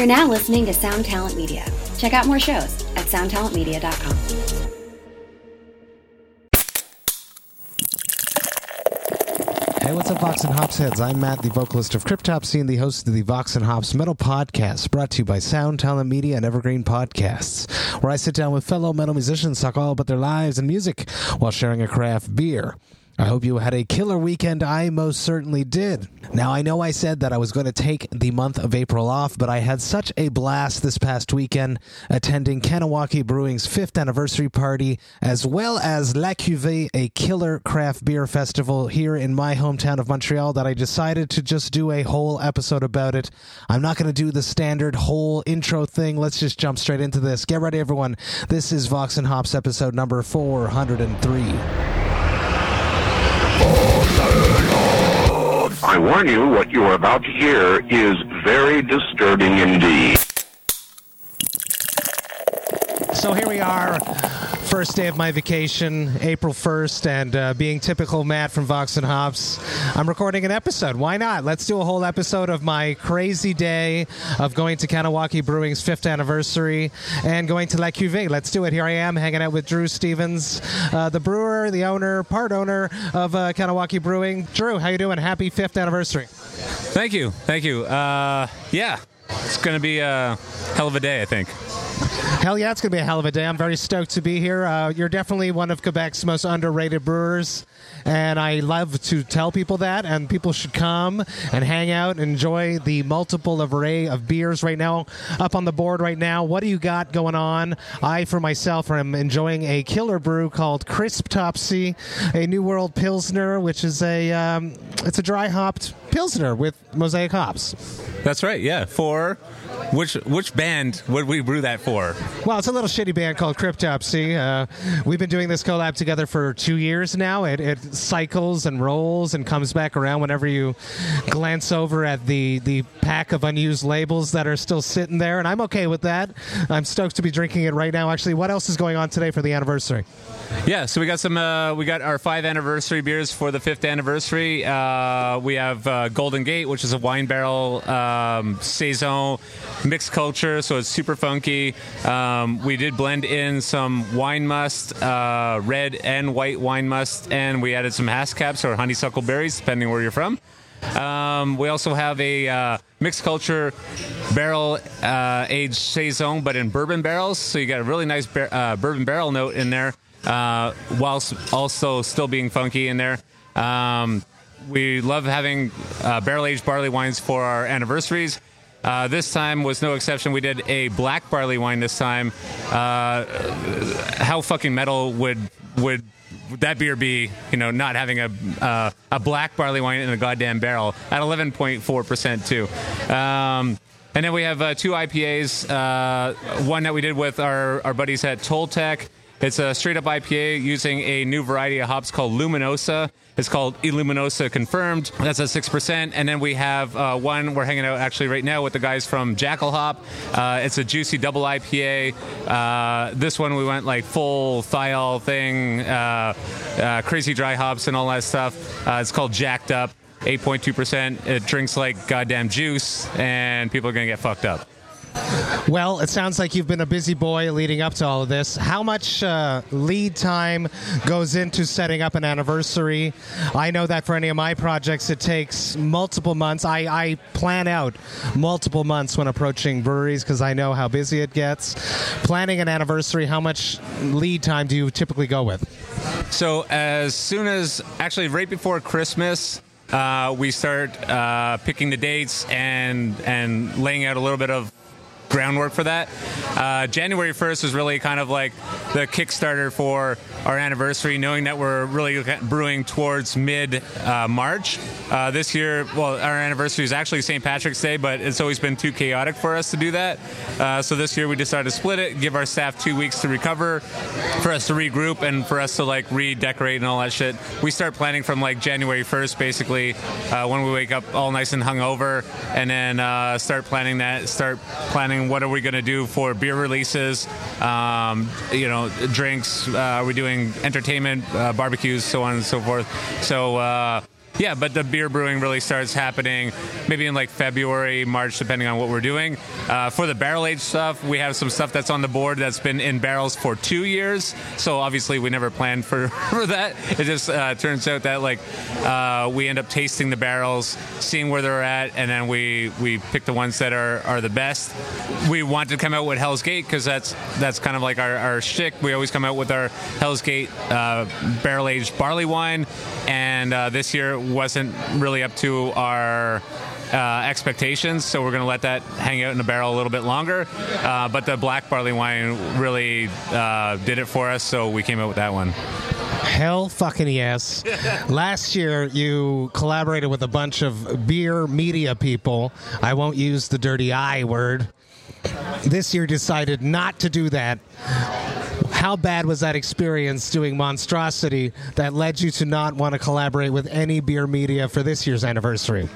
You're now listening to Sound Talent Media. Check out more shows at soundtalentmedia.com. Hey, what's up, Vox and Hops heads? I'm Matt, the vocalist of Cryptopsy and the host of the Vox and Hops Metal Podcast, brought to you by Sound Talent Media and Evergreen Podcasts, where I sit down with fellow metal musicians, talk all about their lives and music while sharing a craft beer. I hope you had a killer weekend. I most certainly did. Now, I know I said that I was going to take the month of April off, but I had such a blast this past weekend attending Kahnawake Brewing's fifth anniversary party, as well as La Cuvée, a killer craft beer festival here in my hometown of Montreal, that I decided to just do a whole episode about it. I'm not going to do the standard whole intro thing. Let's just jump straight into this. Get ready, everyone. This is Vox and Hops episode number 403. I warn you, what you are about to hear is very disturbing indeed. So here we are, first day of my vacation, April 1st, and uh, being typical Matt from Vox and Hops, I'm recording an episode. Why not? Let's do a whole episode of my crazy day of going to Kahnawake Brewing's fifth anniversary and going to La Cuvée. Let's do it. Here I am hanging out with Drew Stevens, uh, the brewer, the owner, part owner of uh, Kahnawake Brewing. Drew, how you doing? Happy fifth anniversary. Thank you. Thank you. Uh, yeah, it's going to be a hell of a day, I think. Hell yeah, it's going to be a hell of a day. I'm very stoked to be here. Uh, you're definitely one of Quebec's most underrated brewers, and I love to tell people that, and people should come and hang out and enjoy the multiple array of beers right now up on the board right now. What do you got going on? I, for myself, am enjoying a killer brew called Crisp Topsy, a New World Pilsner, which is a um, it's a dry hopped Pilsner with mosaic hops. That's right. Yeah. For which which band would we brew that for? Well, it's a little shitty band called Cryptopsy. Uh, we've been doing this collab together for two years now. It, it cycles and rolls and comes back around whenever you glance over at the, the pack of unused labels that are still sitting there, and I'm okay with that. I'm stoked to be drinking it right now. Actually, what else is going on today for the anniversary? Yeah, so we got some. Uh, we got our five anniversary beers for the fifth anniversary. Uh, we have uh, Golden Gate, which is a wine barrel um, saison mixed culture, so it's super funky. Um, we did blend in some wine must, uh, red and white wine must, and we added some haskaps or honeysuckle berries, depending where you're from. Um, we also have a uh, mixed culture barrel uh, aged saison, but in bourbon barrels. So you got a really nice uh, bourbon barrel note in there, uh, whilst also still being funky in there. Um, we love having uh, barrel aged barley wines for our anniversaries. Uh, this time was no exception. We did a black barley wine this time. Uh, how fucking metal would would that beer be? You know, not having a uh, a black barley wine in a goddamn barrel at 11.4 percent too. Um, and then we have uh, two IPAs. Uh, one that we did with our, our buddies at Toltec. It's a straight up IPA using a new variety of hops called Luminosa. It's called Illuminosa Confirmed. That's at 6%. And then we have uh, one we're hanging out actually right now with the guys from Jackalhop. Uh, it's a juicy double IPA. Uh, this one we went like full thiol thing, uh, uh, crazy dry hops and all that stuff. Uh, it's called Jacked Up. 8.2%. It drinks like goddamn juice, and people are going to get fucked up. Well, it sounds like you've been a busy boy leading up to all of this. How much uh, lead time goes into setting up an anniversary? I know that for any of my projects, it takes multiple months. I, I plan out multiple months when approaching breweries because I know how busy it gets. Planning an anniversary, how much lead time do you typically go with? So as soon as actually right before Christmas, uh, we start uh, picking the dates and and laying out a little bit of groundwork for that. Uh, January 1st was really kind of like the Kickstarter for our anniversary, knowing that we're really brewing towards mid uh, March. Uh, this year, well, our anniversary is actually St. Patrick's Day, but it's always been too chaotic for us to do that. Uh, so this year we decided to split it, give our staff two weeks to recover, for us to regroup, and for us to like redecorate and all that shit. We start planning from like January 1st, basically, uh, when we wake up all nice and hungover, and then uh, start planning that, start planning what are we going to do for beer releases, um, you know, drinks. Uh, are we doing entertainment, uh, barbecues, so on and so forth. So. Yeah, but the beer brewing really starts happening maybe in like February, March, depending on what we're doing. Uh, for the barrel age stuff, we have some stuff that's on the board that's been in barrels for two years. So obviously, we never planned for, for that. It just uh, turns out that like uh, we end up tasting the barrels, seeing where they're at, and then we we pick the ones that are, are the best. We want to come out with Hell's Gate because that's that's kind of like our, our shtick. We always come out with our Hell's Gate uh, barrel aged barley wine, and uh, this year wasn't really up to our uh, expectations, so we're going to let that hang out in the barrel a little bit longer. Uh, but the black barley wine really uh, did it for us, so we came out with that one. Hell fucking yes. Last year, you collaborated with a bunch of beer media people. I won't use the dirty I word. This year, decided not to do that. How bad was that experience doing Monstrosity that led you to not want to collaborate with any beer media for this year's anniversary?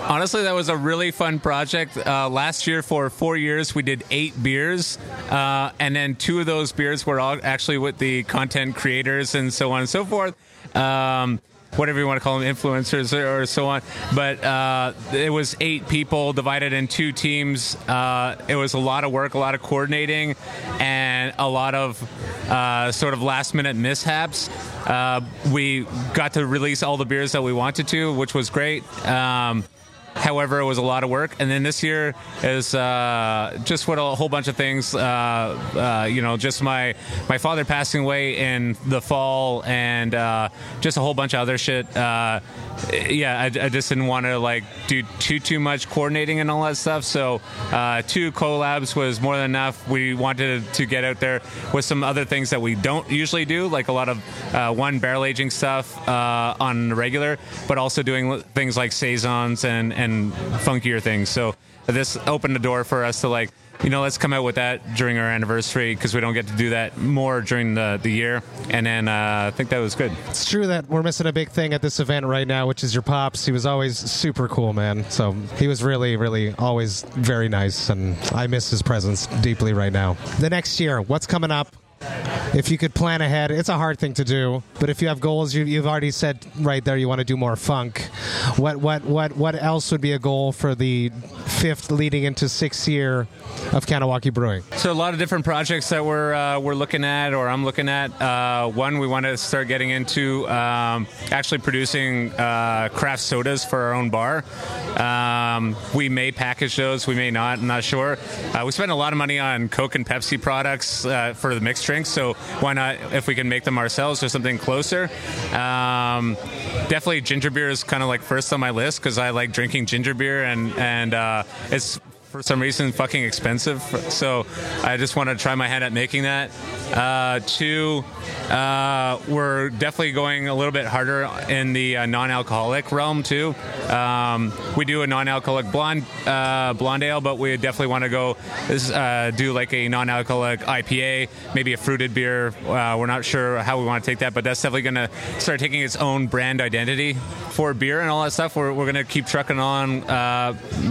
Honestly, that was a really fun project. Uh, last year, for four years, we did eight beers, uh, and then two of those beers were all actually with the content creators and so on and so forth. Um, whatever you want to call them, influencers or, so on. But uh, it was eight people divided in two teams. Uh, it was a lot of work, a lot of coordinating, and a lot of uh, sort of last minute mishaps. Uh, we got to release all the beers that we wanted to, which was great. Um, However, it was a lot of work. And then this year is uh, just what a whole bunch of things. Uh, uh, you know, just my my father passing away in the fall, and uh, just a whole bunch of other shit. Uh, yeah, I, I, just didn't want to like do too too much coordinating and all that stuff. So two collabs was more than enough. We wanted to get out there with some other things that we don't usually do, like a lot of one barrel aging stuff on regular, but also doing things like saisons and and funkier things. So this opened the door for us to like, you know, let's come out with that during our anniversary because we don't get to do that more during the, the year. And then uh, I think that was good. It's true that we're missing a big thing at this event right now, which is your pops. He was always super cool, man. So he was really, really always very nice, and I miss his presence deeply right now. The next year, what's coming up? If you could plan ahead, it's a hard thing to do. But if you have goals, you, have already said right there you want to do more funk. What what what what else would be a goal for the fifth leading into sixth year of Kahnawake Brewing? So a lot of different projects that we're uh, we're looking at, or I'm looking at. Uh, one, we want to start getting into um, actually producing uh, craft sodas for our own bar. Um, we may package those, we may not. I'm not sure. Uh, we spend a lot of money on Coke and Pepsi products uh, for the mixed drinks, so why not if we can make them ourselves or something closer? Um, definitely ginger beer is kind of like first on my list because I like drinking ginger beer and and uh, it's for some reason fucking expensive. So I just want to try my hand at making that. Uh, two, uh, we're definitely going a little bit harder in the uh, non-alcoholic realm too. Um, we do a non-alcoholic blonde uh, blonde ale, but we definitely want to go uh, do like a non-alcoholic IPA, maybe a fruited beer. Uh, we're not sure how we want to take that, but that's definitely going to start taking its own brand identity for beer and all that stuff. We're, we're going to keep trucking on,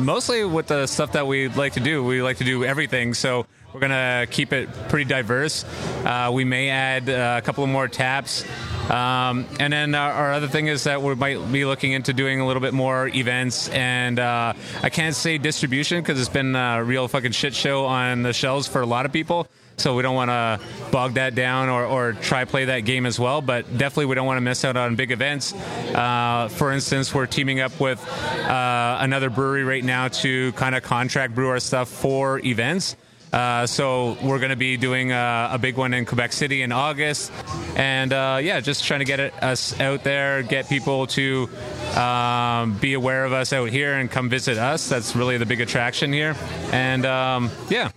mostly with the stuff that we like to do. We like to do everything, so we're to keep it pretty diverse. Uh, we may add uh, a couple of more taps. Um, and then our, our, other thing is that we might be looking into doing a little bit more events. And uh, I can't say distribution because it's been a real fucking shit show on the shelves for a lot of people. So we don't want to bog that down or, or, try play that game as well. But definitely we don't want to miss out on big events. Uh, for instance, we're teaming up with uh, another brewery right now to kind of contract brew our stuff for events. Uh, so we're going to be doing a, a, big one in Quebec City in August, and uh, yeah, just trying to get it, us out there, get people to um, be aware of us out here and come visit us. That's really the big attraction here, and um, yeah.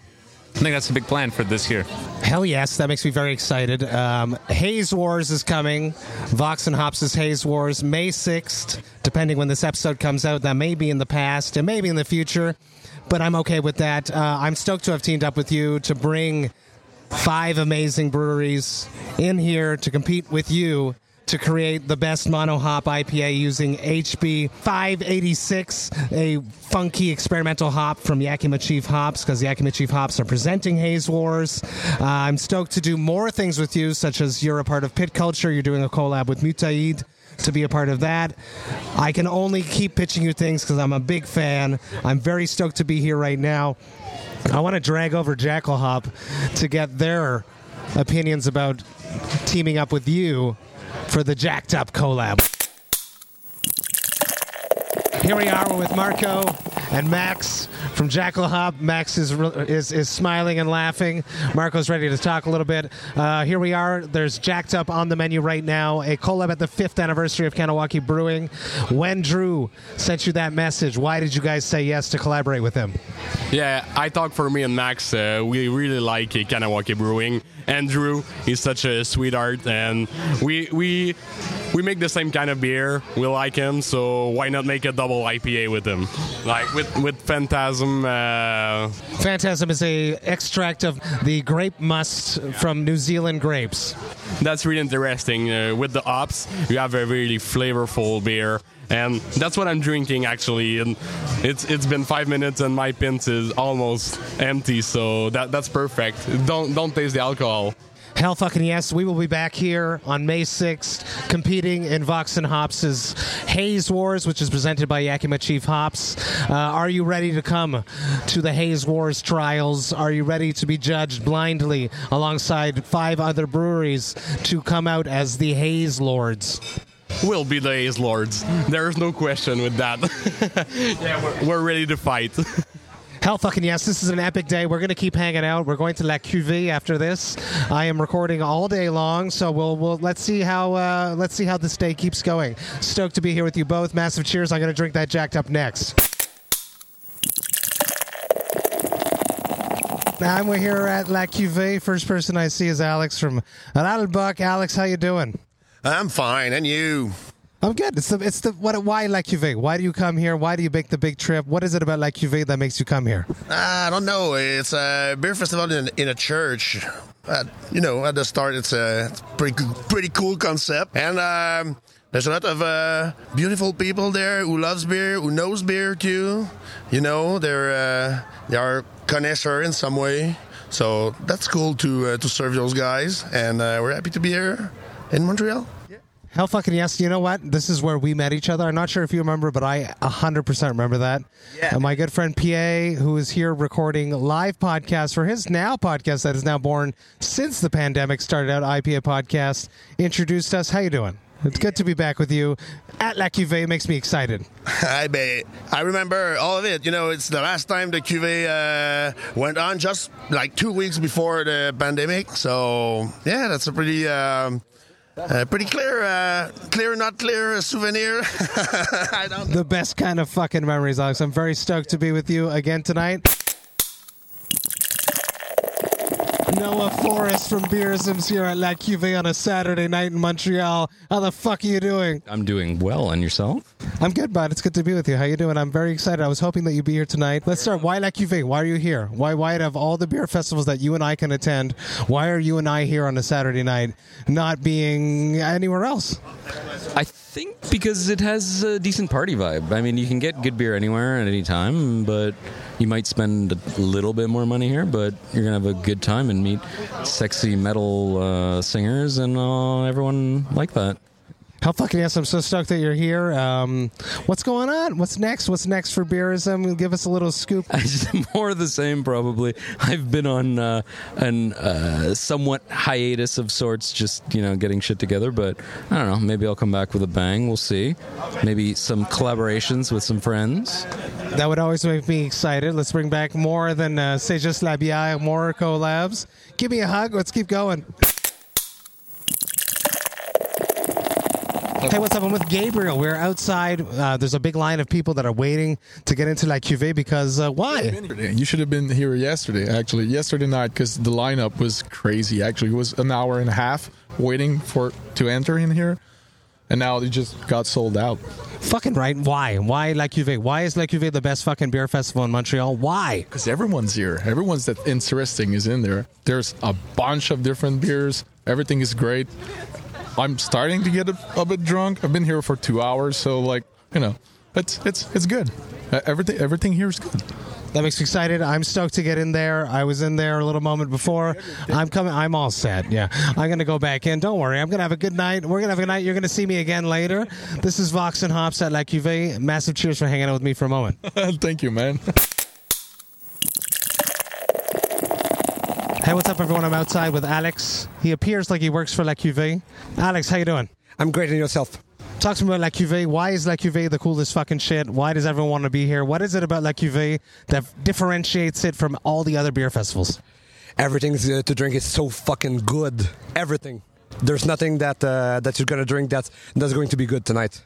I think that's a big plan for this year. Hell yes, that makes me very excited. Um, Haze Wars is coming. Vox and Hops' Haze Wars, May 6th, depending when this episode comes out. That may be in the past, and maybe in the future but I'm okay with that. Uh, I'm stoked to have teamed up with you to bring five amazing breweries in here to compete with you to create the best mono hop IPA using HB 586, a funky experimental hop from Yakima Chief Hops, because Yakima Chief Hops are presenting Haze Wars. Uh, I'm stoked to do more things with you, such as you're a part of Pit Culture, you're doing a collab with Mutaid to be a part of that. I can only keep pitching you things because I'm a big fan. I'm very stoked to be here right now. I want to drag over Jackalhop to get their opinions about teaming up with you for the Jacked Up collab. Here we are with Marco and Max from Jackalhop. Max is, is is smiling and laughing. Marco's ready to talk a little bit. Uh, here we are. There's Jacked Up on the menu right now. A collab at the fifth anniversary of Kahnawake Brewing. When Drew sent you that message, why did you guys say yes to collaborate with him? Yeah, I talk for me and Max. Uh, we really like Kahnawake Brewing. Andrew, he's such a sweetheart, and we we we make the same kind of beer. We like him, so why not make a double IPA with him? Like with with Phantasm. Uh, Phantasm is a extract of the grape must from New Zealand grapes. that's really interesting. Uh, with the hops, you have a really flavorful beer. And that's what I'm drinking actually, and it's it's been five minutes and my pint is almost empty, so that that's perfect. Don't don't taste the alcohol. Hell fucking yes. We will be back here on May 6th competing in Vox and Hops' Haze Wars, which is presented by Yakima Chief Hops. Uh, are you ready to come to the Haze Wars trials? Are you ready to be judged blindly alongside five other breweries to come out as the Haze Lords? We'll be the Ace Lords. There's no question with that. yeah, we're, we're ready to fight. Hell fucking yes, this is an epic day. We're going to keep hanging out. We're going to La Cuvée after this. I am recording all day long, so we'll, we'll let's see how uh, let's see how this day keeps going. Stoked to be here with you both. Massive cheers. I'm going to drink that jacked up next. Now we're here at La Cuvée. First person I see is Alex from Ras L'Bock. Alex, how you doing? I'm fine, and you? I'm good. It's the it's the what why La Cuvée? Why do you come here? Why do you make the big trip? What is it about La Cuvée that makes you come here? I don't know. It's a beer festival in, in a church. Uh, you know, at the start, it's a it's pretty pretty cool concept, and um, there's a lot of uh, beautiful people there who loves beer, who knows beer too. You know, they're uh, they are connoisseur in some way, so that's cool to uh, to serve those guys, and uh, we're happy to be here in Montreal. Hell fucking yes. You know what? This is where we met each other. I'm not sure if you remember, but I 100% remember that. Yeah. And my good friend PA, who is here recording live podcasts for his now podcast that is now born since the pandemic started out, IPA podcast, introduced us. How you doing? It's good to be back with you at La Cuvée. Makes me excited. I bet. I remember all of it. You know, it's the last time the cuvee uh, went on, just like two weeks before the pandemic. So yeah, that's a pretty. Um, uh, pretty clear, uh, clear, not clear A souvenir. The best kind of fucking memories, Alex. I'm very stoked to be with you again tonight. Noah Forrest from Beerisms here at La Cuvée on a Saturday night in Montreal. How the fuck are you doing? I'm doing well, and yourself? I'm good, bud. It's good to be with you. How you doing? I'm very excited. I was hoping that you'd be here tonight. Let's start. Why La Cuvée? Why are you here? Why, why out of all the beer festivals that you and I can attend, why are you and I here on a Saturday night, not being anywhere else? I think because it has a decent party vibe. I mean, you can get good beer anywhere at any time, but you might spend a little bit more money here, but you're gonna have a good time and meet sexy metal uh, singers and uh, everyone like that. How fucking yes! I'm so stoked that you're here. Um, what's going on? What's next? What's next for Beerism? Give us a little scoop. More of the same, probably. I've been on uh, an uh, somewhat hiatus of sorts, just you know, getting shit together. But I don't know. Maybe I'll come back with a bang. We'll see. Maybe some collaborations with some friends. That would always make me excited. Let's bring back more than uh, C'est juste la bière, more collabs. Give me a hug. Let's keep going. Hey, what's up? I'm with Gabriel. We're outside. Uh, there's a big line of people that are waiting to get into La Cuvée because uh, why? You should have been here yesterday, actually. Yesterday night, because the lineup was crazy. Actually, it was an hour and a half waiting for to enter in here, and now it just got sold out. Fucking right. Why? Why La Cuvée? Why is La Cuvée the best fucking beer festival in Montreal? Why? Because everyone's here. Everyone's that interesting is in there. There's a bunch of different beers. Everything is great. I'm starting to get a, a bit drunk. I've been here for two hours, so like you know, it's it's it's good. Everything everything here is good. That makes me excited. I'm stoked to get in there. I was in there a little moment before. I'm coming. I'm all set. Yeah, I'm gonna go back in. Don't worry. I'm gonna have a good night. We're gonna have a good night. You're gonna see me again later. This is Vox and Hops at La Cuvée. Massive cheers for hanging out with me for a moment. Thank you, man. Hey, what's up, everyone? I'm outside with Alex. He appears like he works for La Cuvée. Alex, how you doing? I'm great and yourself. Talk to me about La Cuvée. Why is La Cuvée the coolest fucking shit? Why does everyone want to be here? What is it about La Cuvée that differentiates it from all the other beer festivals? Everything uh, to drink is so fucking good. Everything. There's nothing that uh, that you're gonna drink that's that's going to be good tonight.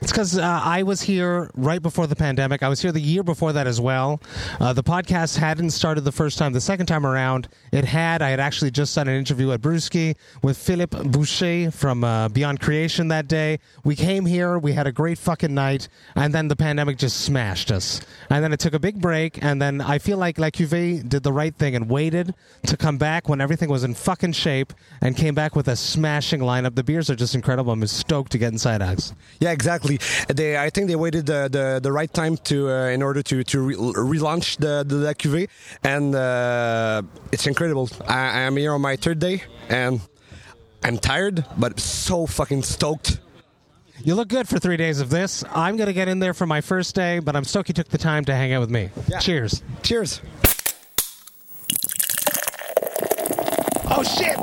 It's because uh, I was here right before the pandemic. I was here the year before that as well. Uh, the podcast hadn't started the first time. The second time around, it had. I had actually just done an interview at Brewski with Philippe Boucher from uh, Beyond Creation that day. We came here, we had a great fucking night, and then the pandemic just smashed us. And then it took a big break, and then I feel like La Cuvée did the right thing and waited to come back when everything was in fucking shape and came back with a smashing lineup. The beers are just incredible. I'm stoked to get inside Alex. Yeah, exactly. They, I think they waited the, the, the right time to uh, in order to to re- relaunch the the La Cuvée, and uh, it's incredible. I, I'm here on my third day, and I'm tired, but so fucking stoked. You look good for three days of this. I'm going to get in there for my first day, but I'm stoked you took the time to hang out with me. Yeah. Cheers. Cheers. Oh, shit.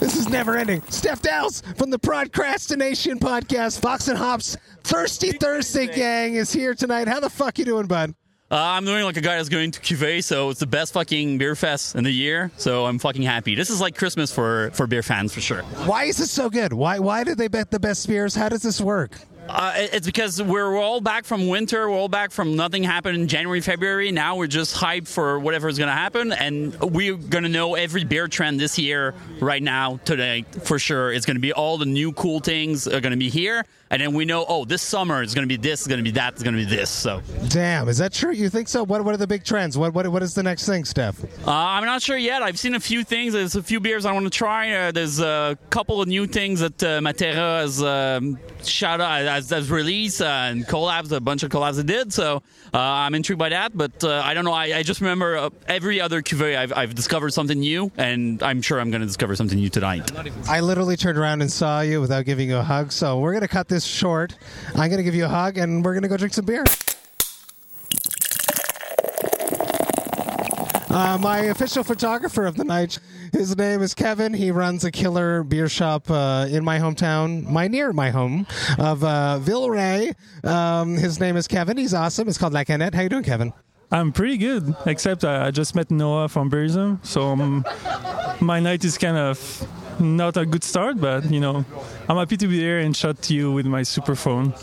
This is never ending. Steph Dowles from the Procrastination Podcast, Vox and Hops, Thirsty Thursday Gang is here tonight. How the fuck you doing, bud? Uh, I'm doing like a guy that's going to Cuvée, so it's the best fucking beer fest in the year. So I'm fucking happy. This is like Christmas for for beer fans for sure. Why is this so good? Why why did they bet the best beers? How does this work? Uh, it's because we're all back from winter. We're all back from nothing happened in January, February. Now we're just hyped for whatever is going to happen, and we're going to know every beer trend this year, right now, today, for sure. It's going to be all the new cool things are going to be here, and then we know, oh, this summer is going to be this, is going to be that, is going to be this. So Damn, is that true? You think so? What what are the big trends? What what what is the next thing, Steph? Uh, I'm not sure yet. I've seen a few things. There's a few beers I want to try. Uh, there's a couple of new things that uh, Matera has um, shout out, has, has released uh, and collabs, a bunch of collabs they did. So uh, I'm intrigued by that. But uh, I don't know. I, I just remember uh, every other cuvee I've, I've discovered something new, and I'm sure I'm going to discover something new tonight. I literally turned around and saw you without giving you a hug. So we're gonna cut this short. I'm gonna give you a hug, and we're gonna go drink some beer. Uh, my official photographer of the night, his name is Kevin. He runs a killer beer shop uh, in my hometown, my near my home of uh, Villeray. Um, his name is Kevin. He's awesome. It's called La Canette. How you doing, Kevin? I'm pretty good, except I I just met Noah from Beerism, so um, my night is kind of not a good start, but you know, I'm happy to be here and shot to you with my super phone.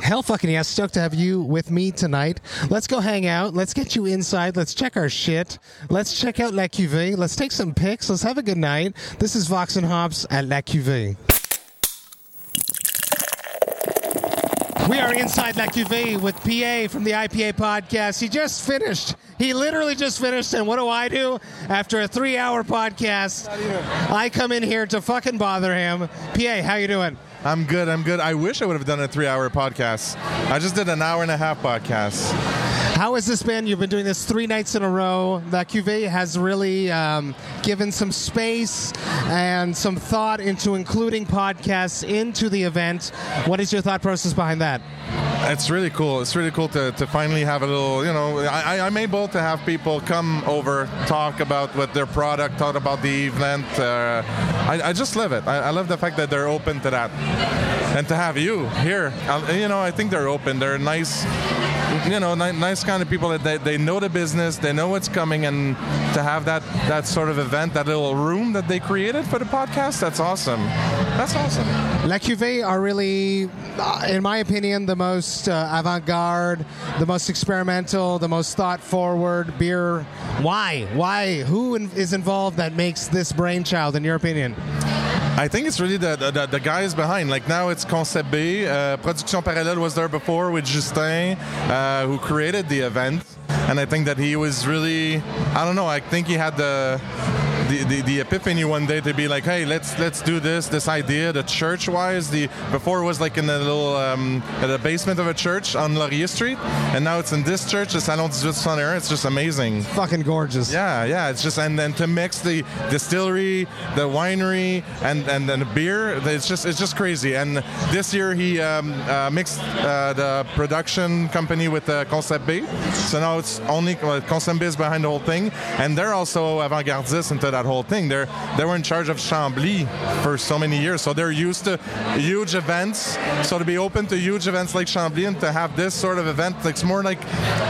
Hell fucking yes. Stoked to have you with me tonight. Let's go hang out. Let's get you inside. Let's check our shit. Let's check out La Cuvée. Let's take some pics. Let's have a good night. This is Vox and Hops at La Cuvée. We are inside La Cuvée with PA from the IPA podcast. He just finished. He literally just finished. And what do I do? After a three hour podcast, I come in here to fucking bother him. PA, how you doing? I'm good. I'm good. I wish I would have done a three-hour podcast. I just did an hour and a half podcast. How has this been? You've been doing this three nights in a row. La Cuvée has really um, given some space and some thought into including podcasts into the event. What is your thought process behind that? It's really cool. It's really cool to, to finally have a little, you know, I, I'm able to have people come over, talk about what their product, talk about the event. Uh, I, I just love it. I, I love the fact that they're open to that. And to have you here, I- you know, I think they're open. They're nice, you know, ni- nice kind of people that they, they know the business, they know what's coming, and to have that, that sort of event, that little room that they created for the podcast, that's awesome. That's awesome. La Cuvée are really, uh, in my opinion, the most uh, avant-garde, the most experimental, the most thought-forward beer. Why? Why? Who in- is involved that makes this brainchild, in your opinion? I think it's really the, the, the guys behind. Like now it's Concept B. Uh, Production Parallèle was there before with Justin, uh, who created the event. And I think that he was really, I don't know, I think he had the the, the, the epiphany one day to be like, hey, let's let's do this this idea. The church wise, the before it was like in the little um, at the basement of a church on Laurier Street, and now it's in this church, the Salon 18 Son Air. It's just amazing. Fucking gorgeous. Yeah, yeah. It's just and then to mix the distillery, the winery, and and then the beer. It's just it's just crazy. And this year he um, uh, mixed uh, the production company with uh, Concept B. So now it's only uh, Concept B is behind the whole thing, and they're also avant-gardists into that whole thing. They're they were in charge of Chambly for so many years, so they're used to huge events. So to be open to huge events like Chambly and to have this sort of event, it's more like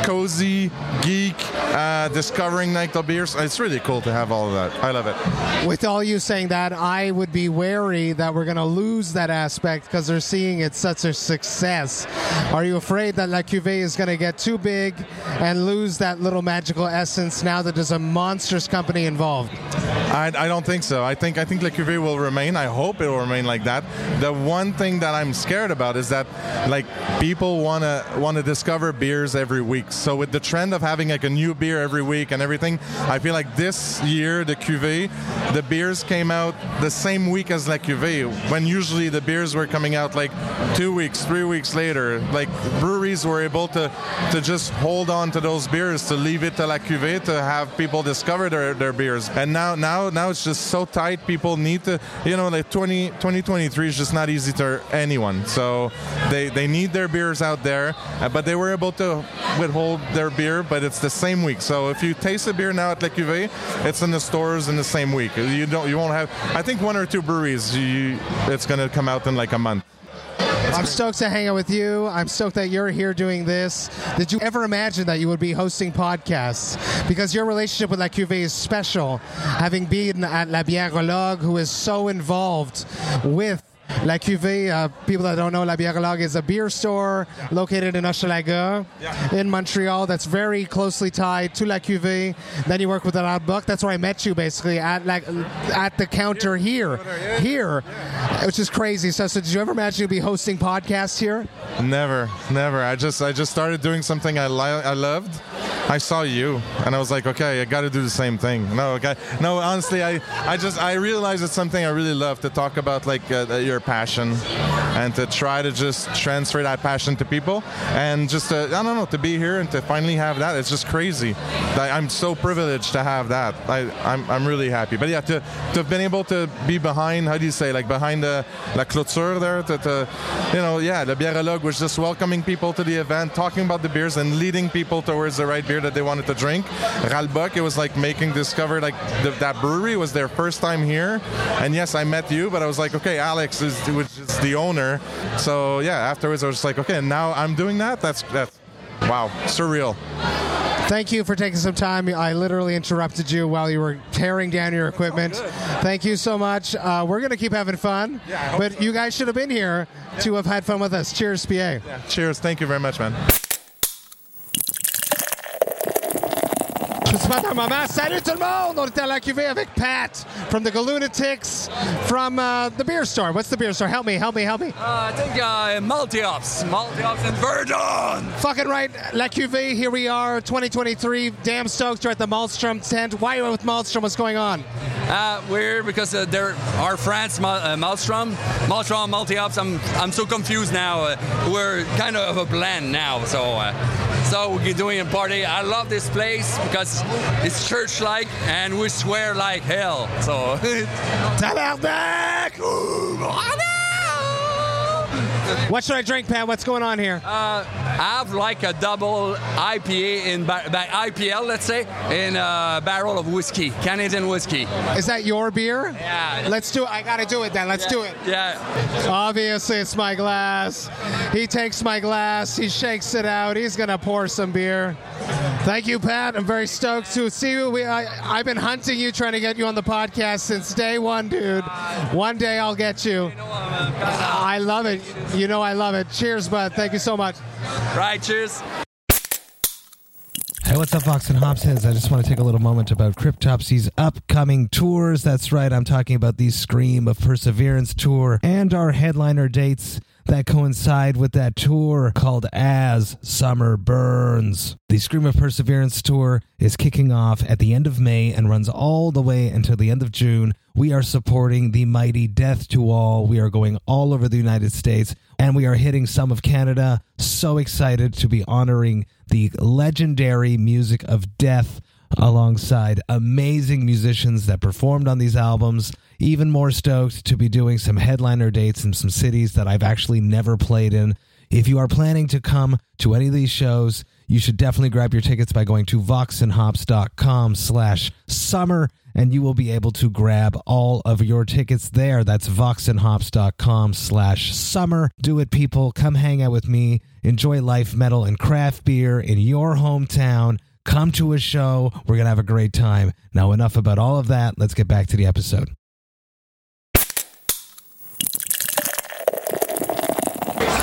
cozy, geek, uh, discovering night of beers. It's really cool to have all of that. I love it. With all you saying that, I would be wary that we're going to lose that aspect because they're seeing it such a success. Are you afraid that La Cuvée is going to get too big and lose that little magical essence now that there's a monstrous company involved? I, I don't think so. I think I think La Cuvée will remain. I hope it will remain like that. The one thing that I'm scared about is that like people want to discover beers every week. So with the trend of having like a new beer every week and everything, I feel like this year the Cuvée, the beers came out the same week as La Cuvée when usually the beers were coming out like 2 weeks, 3 weeks later. Like breweries were able to to just hold on to those beers to leave it to La Cuvée to have people discover their, their beers. And now now now now it's just so tight people need to you know like 20 2023 is just not easy to anyone. So they they need their beers out there, uh, but they were able to withhold their beer, but it's the same week. So if you taste a beer now at La Cuvée, it's in the stores in the same week. You don't you won't have I think one or two breweries you, it's going to come out in like a month. I'm stoked to hang out with you. I'm stoked that you're here doing this. Did you ever imagine that you would be hosting podcasts? Because your relationship with La Cuvée is special, having been at La Biérologue, who is so involved with La Cuvée, uh, people that don't know, La Bière Biérologue is a beer store located in Hochelaga in Montreal that's very closely tied to La Cuvée. Then you work with an ad book. That's where I met you, basically, at like at the counter here, here, which is crazy. So, so did you ever imagine you'd be hosting podcasts here? Never, never. I just I just started doing something I li- I loved. I saw you, and I was like, okay, I got to do the same thing. No, okay, no. Honestly, I I just I realized it's something I really love to talk about, like uh, your passion, and to try to just transfer that passion to people, and just to, I don't know to be here and to finally have that. It's just crazy. I'm so privileged to have that. I I'm I'm really happy. But yeah, to to have been able to be behind, how do you say, like behind the la clôture there, to, to you know, yeah, the Biérologue was just welcoming people to the event, talking about the beers, and leading people towards the right beer that they wanted to drink. Ras L'Bock, it was like making discover like the, that brewery was their first time here, and yes, I met you, but I was like, okay, Alex is which is the owner, so yeah. Afterwards, I was just like, okay, now I'm doing that. That's that's wow, surreal. Thank you for taking some time. I literally interrupted you while you were tearing down your equipment. Thank you so much. Uh, we're going to keep having fun, but you guys should have been here to have had fun with us. Cheers, PA. Cheers. Thank you very much, man. Suis pas un moment. Salut tout le monde! On est à la cuvée avec Pat from the Galunatics from uh, the beer store. What's the beer store? Help me, help me, help me. Uh, I think uh, Maltéhops. Maltéhops in Verdun! Fucking right. La Cuvée, here we are, 2023. Damn stoked. You're at the Malmstrom tent. Why are you with Malmstrom? What's going on? Uh, we're because uh, they're our friends, Mal- uh, Malmstrom, Malmstrom, Maltéhops. I'm I'm so confused now. Uh, we're kind of a blend now, so uh, so we're doing a party. I love this place because it's church-like and we swear like hell. So Tabarnak! What should I drink, Pat? What's going on here? Uh, I have like a double IPA in IPL, let's say, in a barrel of whiskey, Canadian whiskey. Is that your beer? Yeah. Let's do it. I got to do it then. Let's do it. Yeah. Obviously, it's my glass. He takes my glass, he shakes it out. He's going to pour some beer. Thank you, Pat. I'm very stoked to see you. We, I, I've been hunting you, trying to get you on the podcast since day one, dude. One day I'll get you. I love it. You know I love it. Cheers, bud. Thank you so much. Right, cheers. Hey, what's up, Vox and Hops heads? I just want to take a little moment about Cryptopsy's upcoming tours. That's right, I'm talking about the Scream of Perseverance tour and our headliner dates. that coincide with that tour called As Summer Burns. The Scream of Perseverance tour is kicking off at the end of May and runs all the way until the end of June. We are supporting the mighty Death to All. We are going all over the United States and we are hitting some of Canada. So excited to be honoring the legendary music of death alongside amazing musicians that performed on these albums. Even more stoked to be doing some headliner dates in some cities that I've actually never played in. If you are planning to come to any of these shows, you should definitely grab your tickets by going to voxandhops.com slash summer and you will be able to grab all of your tickets there. That's voxandhops.com slash summer. Do it, people. Come hang out with me. Enjoy life, metal, and craft beer in your hometown. Come to a show. We're going to have a great time. Now, enough about all of that. Let's get back to the episode.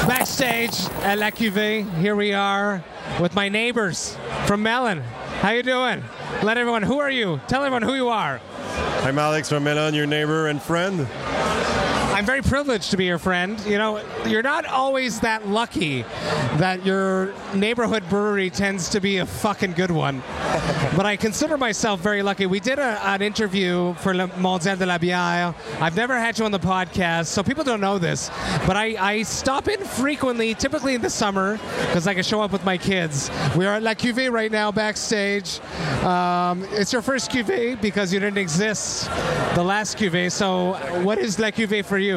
Backstage at La Cuvée, here we are with my neighbors from Mellön. How you doing? Let everyone, who are you? Tell everyone who you are. I'm Alex from Mellön, your neighbor and friend. I'm very privileged to be your friend. You know, you're not always that lucky that your neighborhood brewery tends to be a fucking good one. but I consider myself very lucky. We did a, an interview for Le Mondial de la Bière. I've never had you on the podcast, so people don't know this. But I, I stop in frequently, typically in the summer, because I can show up with my kids. We are at La Cuvée right now, backstage. Um, it's your first Cuvée because you didn't exist the last Cuvée. So, what is La Cuvée for you?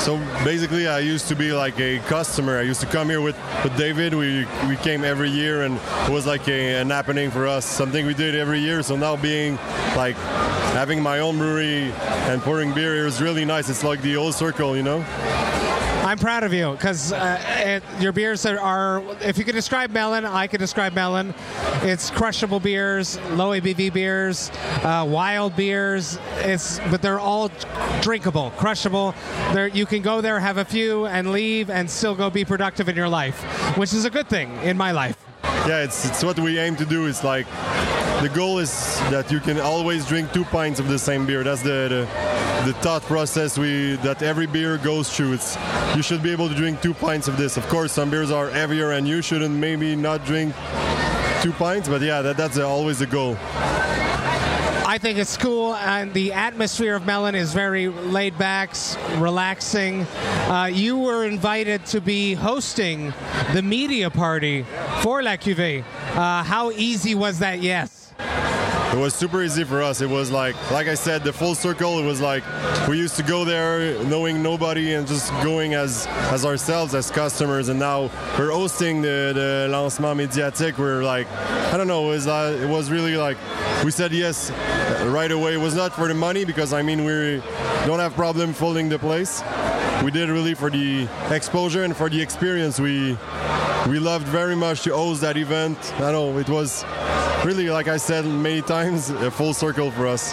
So basically, I used to be like a customer. I used to come here with, with David. We we came every year, and it was like a, an happening for us. Something we did every year. So now being like having my own brewery and pouring beer here is really nice. It's like the old circle, you know. I'm proud of you because uh, your beers are, if you could describe Mellön, I could describe Mellön. It's crushable beers, low ABV beers, uh, wild beers. It's but they're all drinkable, crushable. There you can go there, have a few, and leave, and still go be productive in your life, which is a good thing in my life. Yeah, it's it's what we aim to do. It's like the goal is that you can always drink two pints of the same beer. That's the, the the thought process we that every beer goes through. It's you should be able to drink two pints of this. Of course, some beers are heavier, and you shouldn't maybe not drink two pints. But yeah, that, that's always the goal. I think it's cool, and the atmosphere of Mellön is very laid back, relaxing. Uh, you were invited to be hosting the media party for La Cuvée. Uh, how easy was that? Yes. It was super easy for us. It was like, like I said, the full circle. It was like we used to go there knowing nobody and just going as as ourselves as customers. And now we're hosting the, the lancement médiatique. We're like, I don't know. It was it was really like we said yes right away. It was not for the money because I mean we don't have problem filling the place. We did really for the exposure and for the experience. We we loved very much to host that event. I know it was really, like I said many times, a full circle for us.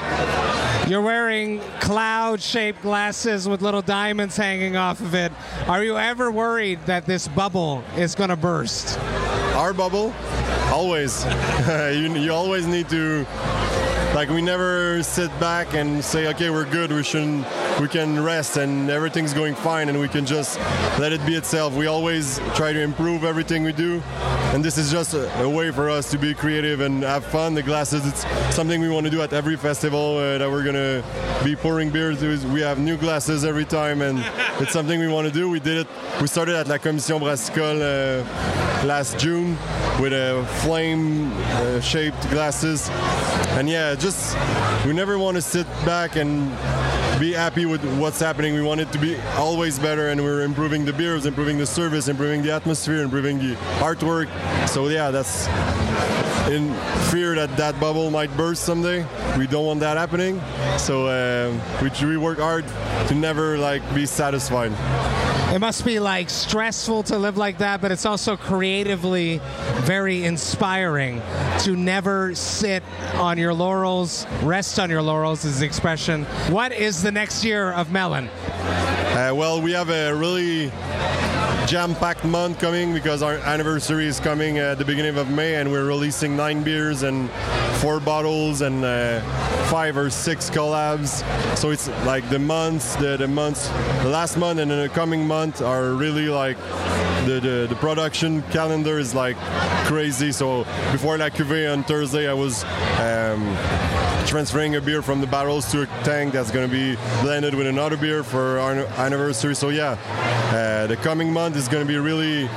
You're wearing cloud shaped glasses with little diamonds hanging off of it. Are you ever worried that this bubble is going to burst? Our bubble? Always. you, you always need to. Like, we never sit back and say, okay, we're good, we shouldn't we can rest and everything's going fine and we can just let it be itself. We always try to improve everything we do, and this is just a, a way for us to be creative and have fun. The glasses, it's something we want to do at every festival uh, that we're gonna be pouring beers. We have new glasses every time, and it's something we want to do. We did it. We started at La Commission Brassicole uh, last June with a flame-shaped uh, glasses, and yeah, just we never want to sit back and be happy with what's happening. We want it to be always better, and we're improving the beers, improving the service, improving the atmosphere, improving the artwork. So yeah, that's in fear that that bubble might burst someday. We don't want that happening. So uh, we, we work hard to never like be satisfied. It must be like stressful to live like that, but it's also creatively very inspiring to never sit on your laurels, rest on your laurels is the expression. What is the next year of Mellön? Uh, well, we have a really jam-packed month coming because our anniversary is coming at the beginning of May, and we're releasing nine beers and four bottles and uh, five or six collabs. So it's like the months, the, the months, the last month and the coming month are really like the, the, the production calendar is like crazy. So before La Cuvée on Thursday, I was um, transferring a beer from the barrels to a tank that's going to be blended with another beer for our anniversary. So yeah, uh, the coming month is going to be really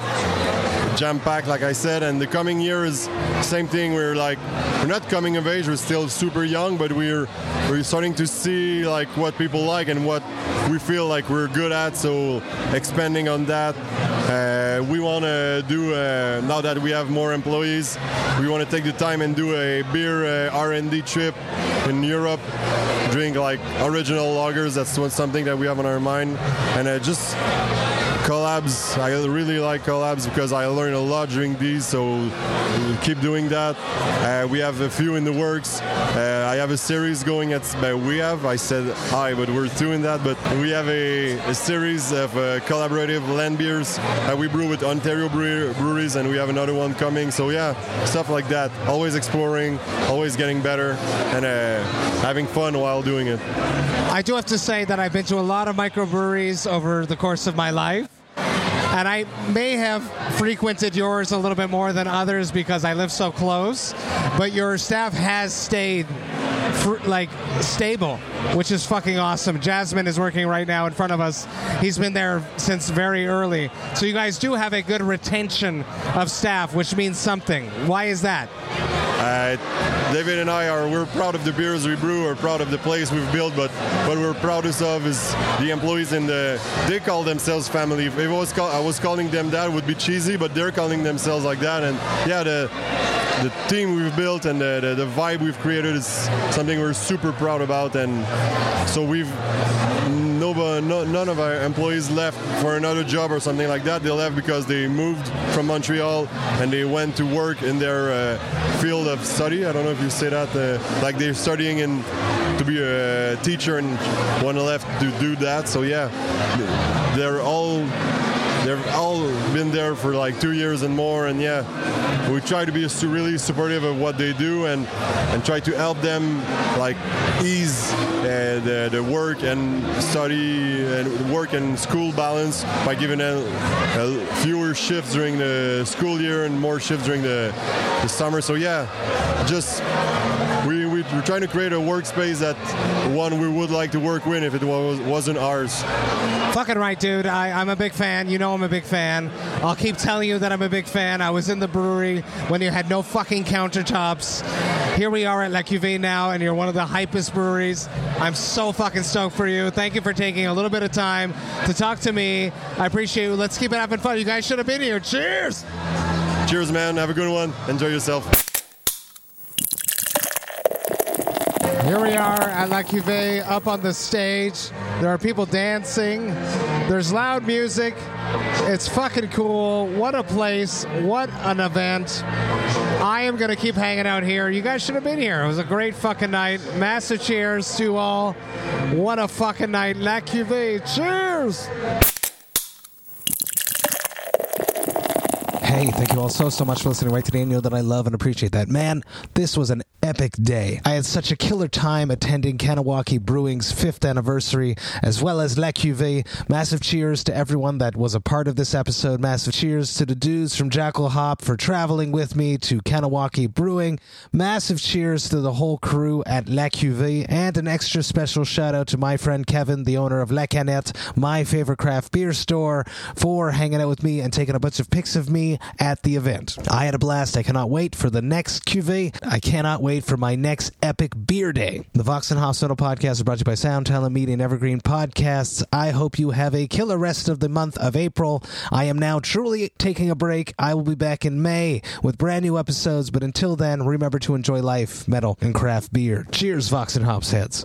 jam packed, like I said, and the coming year is same thing. We're like we're not coming of age. We're still super young, but we're we're starting to see like what people like and what we feel like we're good at. So expanding on that. Uh, we want to do uh, now that we have more employees. We want to take the time and do a beer uh, R&D trip in Europe. Drink like original lagers. That's something that we have on our mind, and uh, just collabs. I really like collabs because I learn a lot during these, so we'll keep doing that. Uh, we have a few in the works. Uh, I have a series going at we have. I said hi, but we're doing that. But we have a, a series of uh, collaborative land beers that we brew with Ontario brewer- breweries, and we have another one coming. So yeah, stuff like that. Always exploring, always getting better, and uh, having fun while doing it. I do have to say that I've been to a lot of microbreweries over the course of my life. And I may have frequented yours a little bit more than others because I live so close. But your staff has stayed fr- like stable, which is fucking awesome. Jasmine is working right now in front of us. He's been there since very early. So you guys do have a good retention of staff, which means something. Why is that? Uh, David and I are we're proud of the beers we brew. We're proud of the place we've built, but what we're proudest of is the employees and the they call themselves family. If I was call, I was calling them that would be cheesy, but they're calling themselves like that. And yeah, the the team we've built and the, the, the vibe we've created is something we're super proud about. And so we've no, no, none of our employees left for another job or something like that. They left because they moved from Montreal and they went to work in their uh, field of study. I don't know if you say that. Uh, like they're studying in to be a teacher and one left to do that. So yeah, they're all they've all been there for like two years and more and yeah we try to be really supportive of what they do and and try to help them like ease uh, the, the work and study and work and school balance by giving them fewer shifts during the school year and more shifts during the, the summer so yeah just we, we, we're trying to create a workspace that one we would like to work with if it was, wasn't ours Fucking right, dude. I, I'm a big fan. You know I'm a big fan. I'll keep telling you that I'm a big fan. I was in the brewery when you had no fucking countertops. Here we are at La Cuvée now, and you're one of the hypest breweries. I'm so fucking stoked for you. Thank you for taking a little bit of time to talk to me. I appreciate you. Let's keep it having fun. You guys should have been here. Cheers. cheers man have a good one enjoy yourself Here we are at La Cuvée up on the stage. There are people dancing. There's loud music. It's fucking cool. What a place. What an event. I am going to keep hanging out here. You guys should have been here. It was a great fucking night. Massive cheers to all. What a fucking night. La Cuvée. Cheers. Hey, thank you all so, so much for listening right today. Daniel that I love and appreciate that. Man, this was an epic day. I had such a killer time attending Kahnawake Brewing's fifth anniversary, as well as La Cuvée. Massive cheers to everyone that was a part of this episode. Massive cheers to the dudes from Jackalhop for traveling with me to Kanawaki Brewing. Massive cheers to the whole crew at La Cuvée. And an extra special shout out to my friend Kevin, the owner of La Canette, my favorite craft beer store, for hanging out with me and taking a bunch of pics of me at the event. I had a blast. I cannot wait for the next Cuvée. I cannot wait for my next epic beer day. The Vox and Hops Metal podcast is brought to you by Sound Talent Media and Evergreen Podcasts. I hope you have a killer rest of the month of April. I am now truly taking a break. I will be back in May with brand new episodes, but until then, remember to enjoy life, metal, and craft beer. Cheers, Vox and Hops heads.